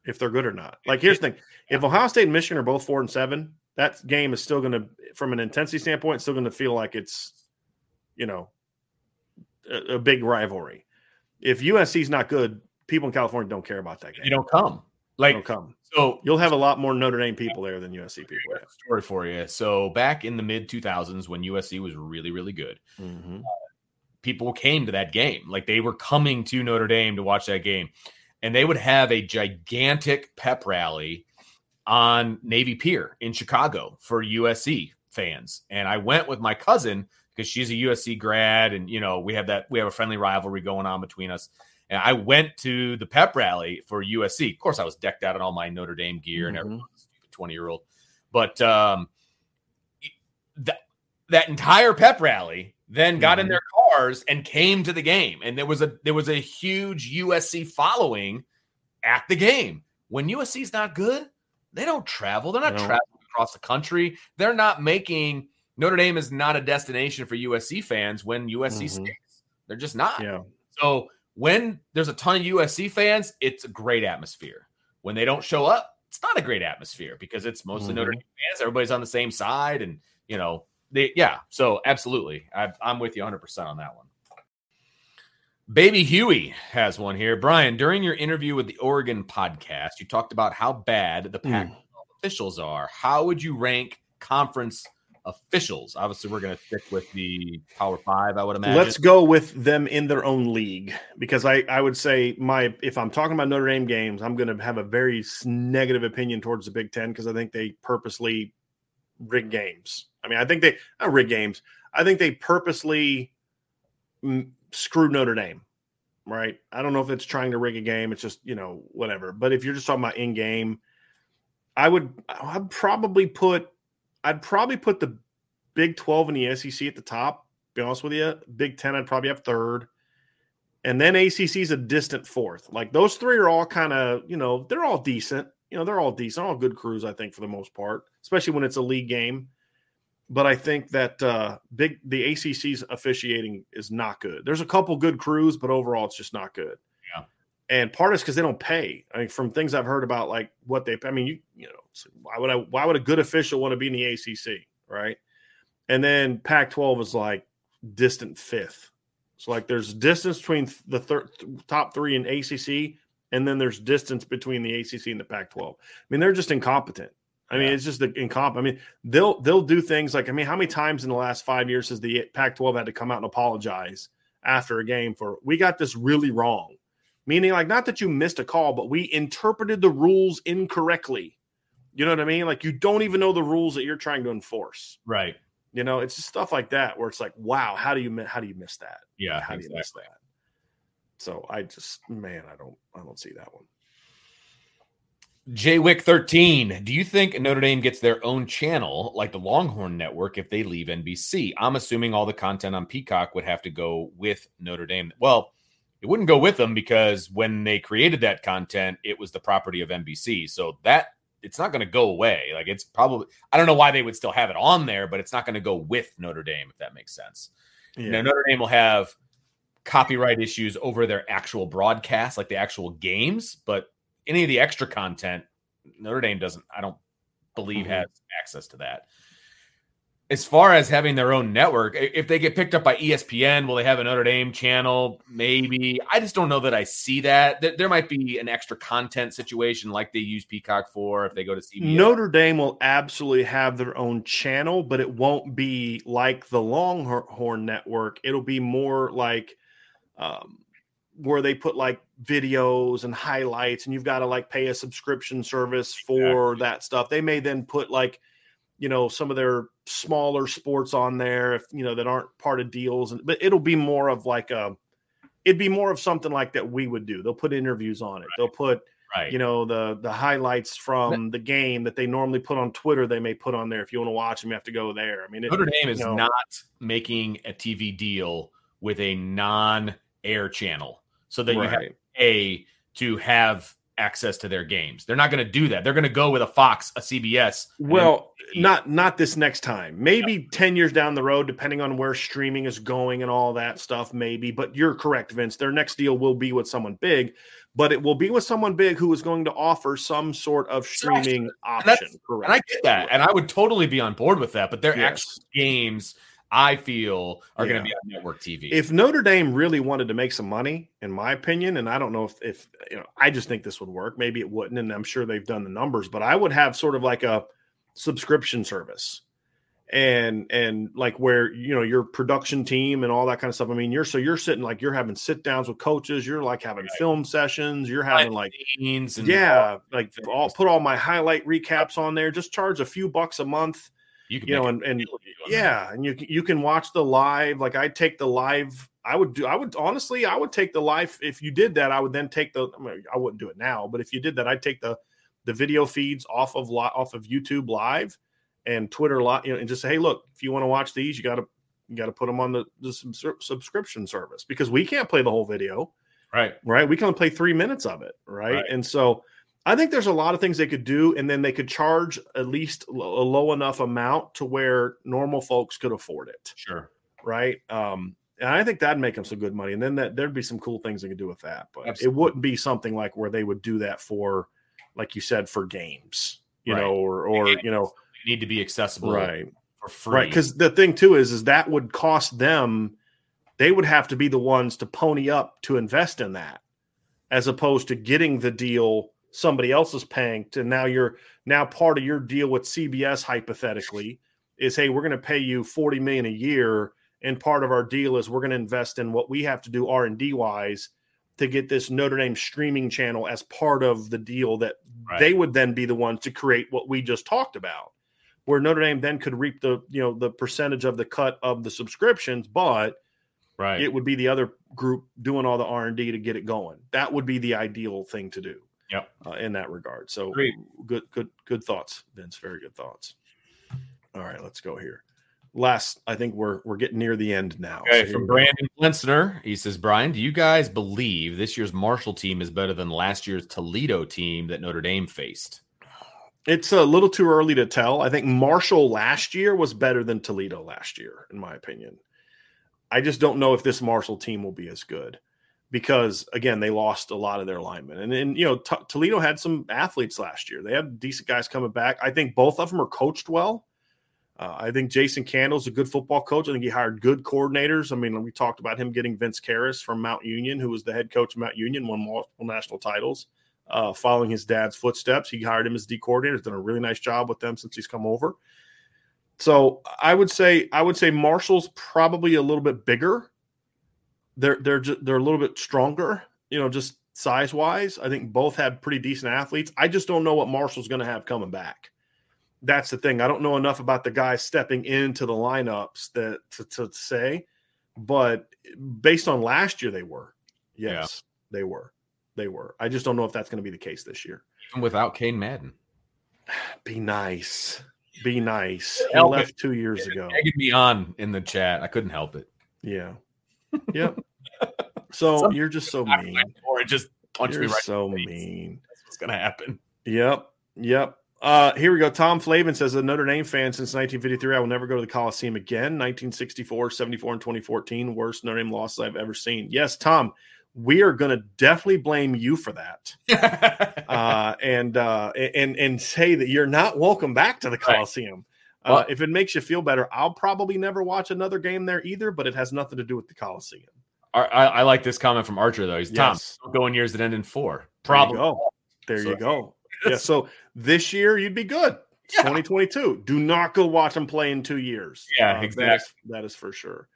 if they're good or not. Like here's the thing: if Ohio State and Michigan are both four and seven, that game is still going to, from an intensity standpoint, still going to feel like it's, you know, a, a big rivalry. If USC is not good, people in California don't care about that game. You don't come. Like don't come. So you'll have a lot more Notre Dame people there than USC people. Story for you. So back in the mid 2000s, when USC was really, really good, mm-hmm. uh, people came to that game. Like they were coming to Notre Dame to watch that game, and they would have a gigantic pep rally on Navy Pier in Chicago for USC fans. And I went with my cousin because she's a USC grad, and you know we have that we have a friendly rivalry going on between us. And I went to the pep rally for USC. Of course, I was decked out in all my Notre Dame gear mm-hmm. and everything. Twenty year old, but um, that that entire pep rally then got mm-hmm. in their cars and came to the game, and there was a there was a huge USC following at the game. When USC's not good, they don't travel. They're not no. traveling across the country. They're not making Notre Dame is not a destination for USC fans when USC mm-hmm. stinks. They're just not. Yeah. So when there's a ton of USC fans, it's a great atmosphere. When they don't show up, it's not a great atmosphere because it's mostly mm-hmm. Notre Dame fans. Everybody's on the same side, and you know, they yeah. So absolutely, I, I'm with you 100 percent on that one. Baby Huey has one here. Brian, during your interview with the Oregon podcast, you talked about how bad the Pac mm. officials are. How would you rank conference officials? Obviously, we're going to stick with the Power Five, I would imagine. Let's go with them in their own league because I, I would say my if I'm talking about Notre Dame games, I'm going to have a very negative opinion towards the Big Ten because I think they purposely rig games. I mean, I think they not rig games. I think they purposely screwed Notre Dame, right? I don't know if it's trying to rig a game. It's just you know whatever. But if you're just talking about in game, I would I'd probably put I'd probably put the Big Twelve and the SEC at the top. Be honest with you, Big Ten I'd probably have third, and then ACC is a distant fourth. Like those three are all kind of you know they're all decent. You know they're all decent, all good crews I think for the most part, especially when it's a league game but I think that uh, big the ACC's officiating is not good. There's a couple good crews, but overall, it's just not good. Yeah, and part is because they don't pay. I mean, from things I've heard about, like what they, I mean, you you know, why would I? Why would a good official want to be in the ACC, right? And then Pac-12 is like distant fifth. So like there's distance between the thir- top three in ACC, and then there's distance between the ACC and the Pac-12. I mean, they're just incompetent. I mean, yeah. it's just the incomp. I mean, they'll they'll do things like I mean, how many times in the last five years has the Pac-12 had to come out and apologize after a game for we got this really wrong, meaning like not that you missed a call, but we interpreted the rules incorrectly. You know what I mean? Like you don't even know the rules that you're trying to enforce. Right. You know, it's just stuff like that where it's like, wow, how do you how do you miss that? Yeah, how exactly. do you miss that? So I just man, I don't I don't see that one. Jwick 13. Do you think Notre Dame gets their own channel like the Longhorn Network if they leave NBC? I'm assuming all the content on Peacock would have to go with Notre Dame. Well, it wouldn't go with them because when they created that content, it was the property of NBC. So that it's not going to go away. Like it's probably I don't know why they would still have it on there, but it's not going to go with Notre Dame if that makes sense. Yeah. You know, Notre Dame will have copyright issues over their actual broadcast, like the actual games, but any of the extra content, Notre Dame doesn't. I don't believe mm-hmm. has access to that as far as having their own network, if they get picked up by ESPN, will they have a Notre Dame channel? Maybe. I just don't know that I see that. There might be an extra content situation like they use Peacock for if they go to CBS. Notre Dame will absolutely have their own channel, but it won't be like the Longhorn Network. It'll be more like um, where they put like videos and highlights, and you've got to like pay a subscription service for exactly. that stuff. They may then put like you know some of their smaller sports on there if you know that aren't part of deals and but it'll be more of like a it'd be more of something like that we would do they'll put interviews on it right. they'll put right. you know the the highlights from the game that they normally put on twitter they may put on there if you want to watch them you have to go there i mean it, notre dame is know, not making a tv deal with a non-air channel so that right. you have a to have access to their games. They're not going to do that. They're going to go with a Fox, a CBS. Well, not not this next time. Maybe yeah. 10 years down the road depending on where streaming is going and all that stuff maybe, but you're correct Vince. Their next deal will be with someone big, but it will be with someone big who is going to offer some sort of streaming option. correct. And I get that. And I would totally be on board with that, but their yes. actual games I feel are yeah. going to be on network TV. If Notre Dame really wanted to make some money, in my opinion, and I don't know if, if you know, I just think this would work. Maybe it wouldn't, and I'm sure they've done the numbers, but I would have sort of like a subscription service and and like where you know your production team and all that kind of stuff. I mean, you're so you're sitting like you're having sit downs with coaches. You're like having right. film sessions. You're having like and yeah, like all put all my highlight recaps on there. Just charge a few bucks a month you, can you know, and, and yeah, and you you can watch the live. Like I take the live. I would do. I would honestly. I would take the live. If you did that, I would then take the. I, mean, I wouldn't do it now, but if you did that, I'd take the the video feeds off of off of YouTube Live and Twitter Live, you know, and just say, hey, look, if you want to watch these, you got to you got to put them on the, the sub- subscription service because we can't play the whole video, right? Right, we can only play three minutes of it, right? right. And so I think there's a lot of things they could do, and then they could charge at least a low enough amount to where normal folks could afford it. Sure. Right. Um, and I think that'd make them some good money. And then that, there'd be some cool things they could do with that. But Absolutely. it wouldn't be something like where they would do that for, like you said, for games, you right. know, or or you know, need to be accessible, right, for free. Right. Because the thing too is, is that would cost them. They would have to be the ones to pony up to invest in that, as opposed to getting the deal somebody else is paying and now you're now part of your deal with CBS hypothetically is hey we're going to pay you 40 million a year and part of our deal is we're going to invest in what we have to do R&D wise to get this Notre Dame streaming channel as part of the deal that right. they would then be the ones to create what we just talked about. Where Notre Dame then could reap the you know the percentage of the cut of the subscriptions but right. it would be the other group doing all the R&D to get it going. That would be the ideal thing to do Yep. Uh, in that regard. So Great. good, good, good thoughts, Vince. Very good thoughts. All right, let's go here. Last, I think we're we're getting near the end now. Okay, so from Brandon Flinster, he says, Brian, do you guys believe this year's Marshall team is better than last year's Toledo team that Notre Dame faced? It's a little too early to tell. I think Marshall last year was better than Toledo last year, in my opinion. I just don't know if this Marshall team will be as good because again they lost a lot of their linemen. And then you know T- toledo had some athletes last year. They had decent guys coming back. I think both of them are coached well. Uh, i think jason candle's a good football coach. I think he hired good coordinators. I mean we talked about him getting vince Kehres from mount union who was the head coach of mount union won multiple national titles uh, following his dad's footsteps. He hired him as d coordinator. He's done a really nice job with them since he's come over. So i would say i would say marshall's probably a little bit bigger they're they're just, they're a little bit stronger, you know, just size wise. I think both have pretty decent athletes. I just don't know what Marshall's going to have coming back. That's the thing. I don't know enough about the guys stepping into the lineups that to, to say, but based on last year, they were. Yes, yeah. they were. They were. I just don't know if that's going to be the case this year. Even without Cain Madden. Be nice. Be nice. He left two years ago. Egging me on in the chat. I couldn't help it. Yeah. Yep. So you're just so mean. or it just punch You're me right. so in the face. mean. That's what's gonna happen. Yep. Yep. Uh, here we go. Tom Flavin says, a Notre Dame fan since 1953. I will never go to the Coliseum again. 1964, 74, and 2014. Worst Notre Dame losses I've ever seen. Yes, Tom, we are going to definitely blame you for that. uh, and, uh, and, and say that you're not welcome back to the Coliseum. Uh, Well- if it makes you feel better, I'll probably never watch another game there either, but it has nothing to do with the Coliseum. I, I, like this comment from Archer though. He's Tom. Yes. Go in years that end in four. There you go. There So- you go. Yeah. So this year you'd be good. Yeah. 2022. Do not go watch them play in two years. Yeah, that is- exactly. That is, for sure.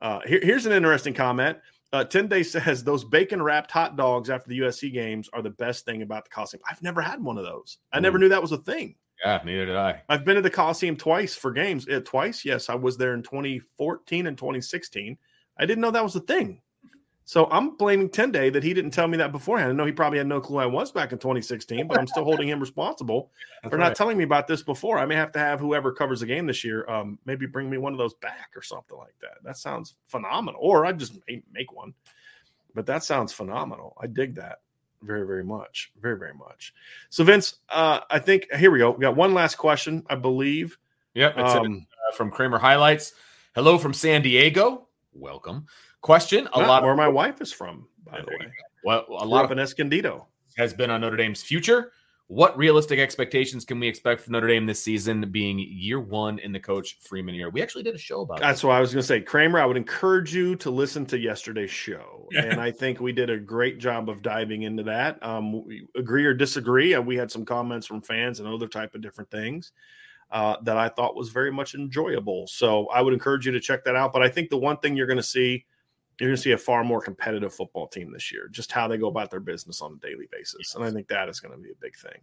Uh, here- here's an interesting comment. Uh, 10 Day says those bacon wrapped hot dogs after the USC games are the best thing about the Coliseum. I've never had one of those. I never Mm. knew that was a thing. Yeah, neither did I. I've been to the Coliseum twice for games. Uh, twice, yes. I was there in 2014 and 2016. I didn't know that was a thing. So I'm blaming Tende that he didn't tell me that beforehand. I know he probably had no clue I was back in 2016, but I'm still holding him responsible for not telling me about this before. I may have to have whoever covers the game this year, um, maybe bring me one of those back or something like that. That sounds phenomenal. Or I just may make one. But that sounds phenomenal. I dig that very, very much. Very, very much. So Vince, uh, I think here we go. We got one last question, I believe. Yep. It's Um, uh, from Kramer Highlights. Hello from San Diego. Welcome. Question: A lot where of my wife is from, by the way. well, a lot of Escondido. has been on Notre Dame's future. What realistic expectations can we expect from Notre Dame this season, being year one in the coach Freeman year? We actually did a show about That's this. what I was going to say. Kramer, I would encourage you to listen to yesterday's show. and I think we did a great job of diving into that. Um, agree or disagree. Uh, we had some comments from fans and other type of different things uh, that I thought was very much enjoyable. So I would encourage you to check that out. But I think the one thing you're going to see, you're going to see a far more competitive football team this year, just how they go about their business on a daily basis. And I think that is going to be a big thing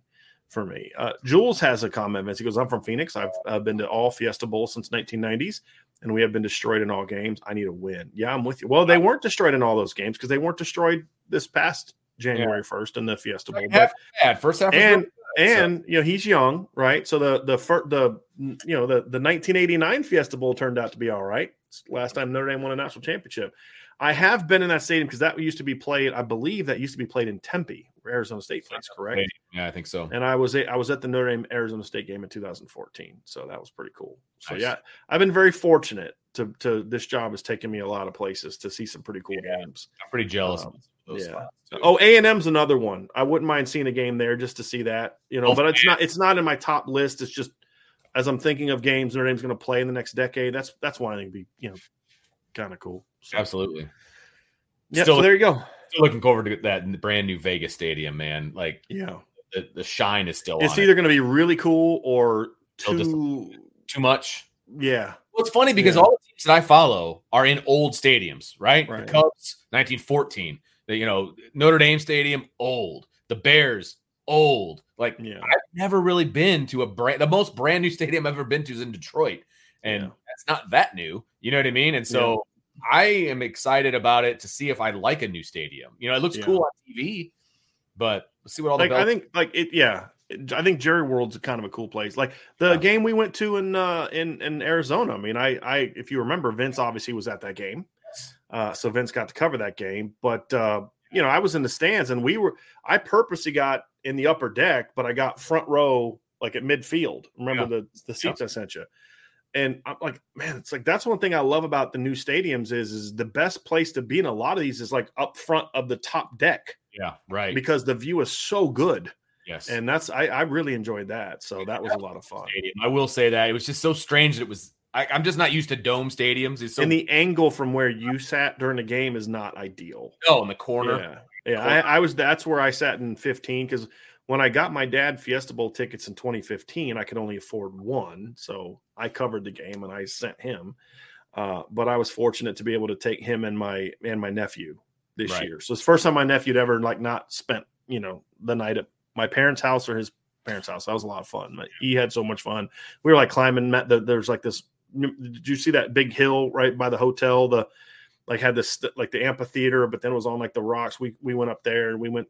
for me. Uh, Jules has a comment. Vince. He goes, I'm from Phoenix. I've uh, been to all Fiesta Bowls since 1990s, and we have been destroyed in all games. I need a win. Yeah, I'm with you. Well, they weren't destroyed in all those games because they weren't destroyed this past January 1st in the Fiesta Bowl. Half bad. First half and good, so- and you know he's young, right? So the the fir- the you know the the 1989 Fiesta Bowl turned out to be all right. It's last time Notre Dame won a national championship. I have been in that stadium because that used to be played. I believe that used to be played in Tempe, where Arizona State plays. Correct. yeah, I think so. And I was I was at the Notre Dame Arizona State game in 2014, so that was pretty cool. So Nice. yeah, I've been very fortunate to to this job has taken me a lot of places to see some pretty cool Yeah. games. I'm pretty jealous. Um, of those yeah. Oh, A and M's another one. I wouldn't mind seeing a game there just to see that, you know. Oh, but it's not it's not in my top list. It's just as I'm thinking of games Notre Dame's going to play in the next decade. That's that's why I think it'd be you know kind of cool. So, absolutely. Yeah. Still- so there you go. Still looking forward to that brand new Vegas stadium, man. Like Yeah. the, the shine is still It's on it. either going to be really cool or too. too much. Yeah. Well, it's funny because Yeah. all the teams that I follow are in old stadiums, right? Right. The Cubs, 1914. The, you know, Notre Dame Stadium, old. The Bears, old. Like Yeah. I've never really been to a brand. The most brand new stadium I've ever been to is in Detroit, and Yeah. That's not that new. You know what I mean? And so I am excited about it to see if I like a new stadium. You know, it looks Yeah. cool on TV, but let's see what all Like the I think like it. Yeah. I think Jerry World's kind of a cool place. Like the Yeah. game we went to in uh in in Arizona. I mean, I I if you remember, Vince obviously was at that game. Uh, so Vince got to cover that game. But uh, you know, I was in the stands and we were I purposely got in the upper deck, but I got front row like at midfield. Remember the the seats I sent you. And I'm like, man, it's like that's one thing I love about the new stadiums is is the best place to be in a lot of these is like up front of the top deck yeah, right. because the view is so good. yes, And that's I, I really enjoyed that. So that was a lot of fun. stadium. I will say that it was just so strange that it was. I, I'm just not used to dome stadiums. It's so and the angle from where you sat during the game is not ideal. oh in the corner. Yeah, yeah. I, I was. That's where I sat in 15 because when I got my dad Fiesta Bowl tickets in 2015, I could only afford one, so I covered the game and I sent him. Uh, but I was fortunate to be able to take him and my and my nephew this Right. year. So it's the first time my nephew had ever like not spent you know the night at my parents' house or his parents' house. That was a lot of fun. But He had so much fun. We were like climbing. met the- There's like this. Did you see that big hill right by the hotel? The like had this like the amphitheater, but then it was on like the rocks. We we went up there and we went.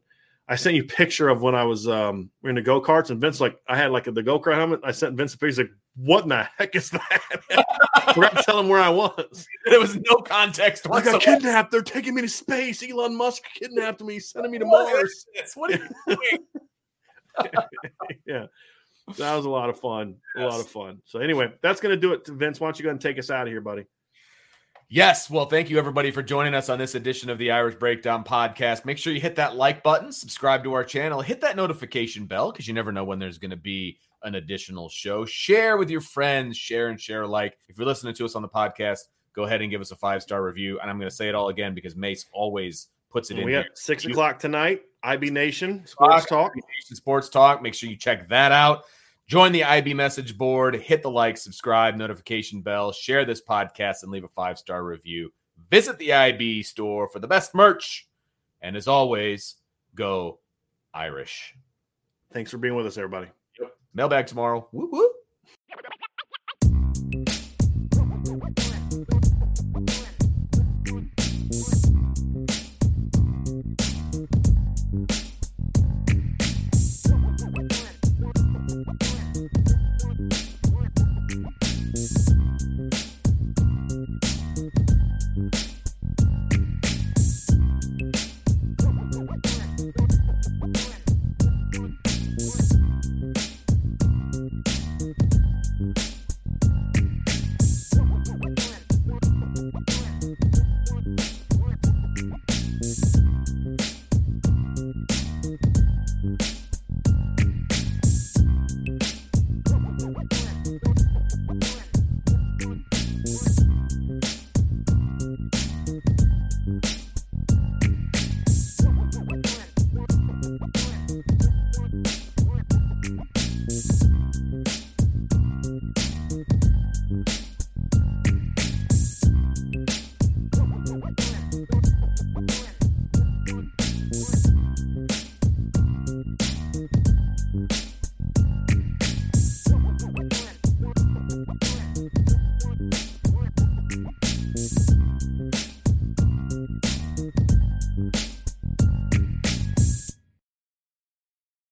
I sent you a picture of when I was um we in the go karts and Vince like I had like the go kart helmet. I sent Vince a picture. He's like, what in the heck is that? Forgot to tell him where I was. There was no context. I got kidnapped. They're taking me to space. Elon Musk kidnapped me, sending me to What Mars. What are you doing? yeah. That was a lot of fun. A lot of fun. So anyway, that's gonna do it. Vince, why don't you go ahead and take us out of here, buddy? Yes. Well, thank you everybody for joining us on this edition of the Irish Breakdown podcast. Make sure you hit that like button, subscribe to our channel, hit that notification bell because you never know when there's going to be an additional show. Share with your friends, share and share alike. If you're listening to us on the podcast, go ahead and give us a five star review. And I'm going to say it all again because Mace always puts it in we here. got six o'clock tonight. IB Nation Sports Talk. Nation Sports Talk. Make sure you check that out. Join the IB message board, hit the like, subscribe, notification bell, share this podcast, and leave a five star review. Visit the IB store for the best merch. And as always, go Irish. Thanks for being with us, everybody. Mailbag tomorrow. Woo woo.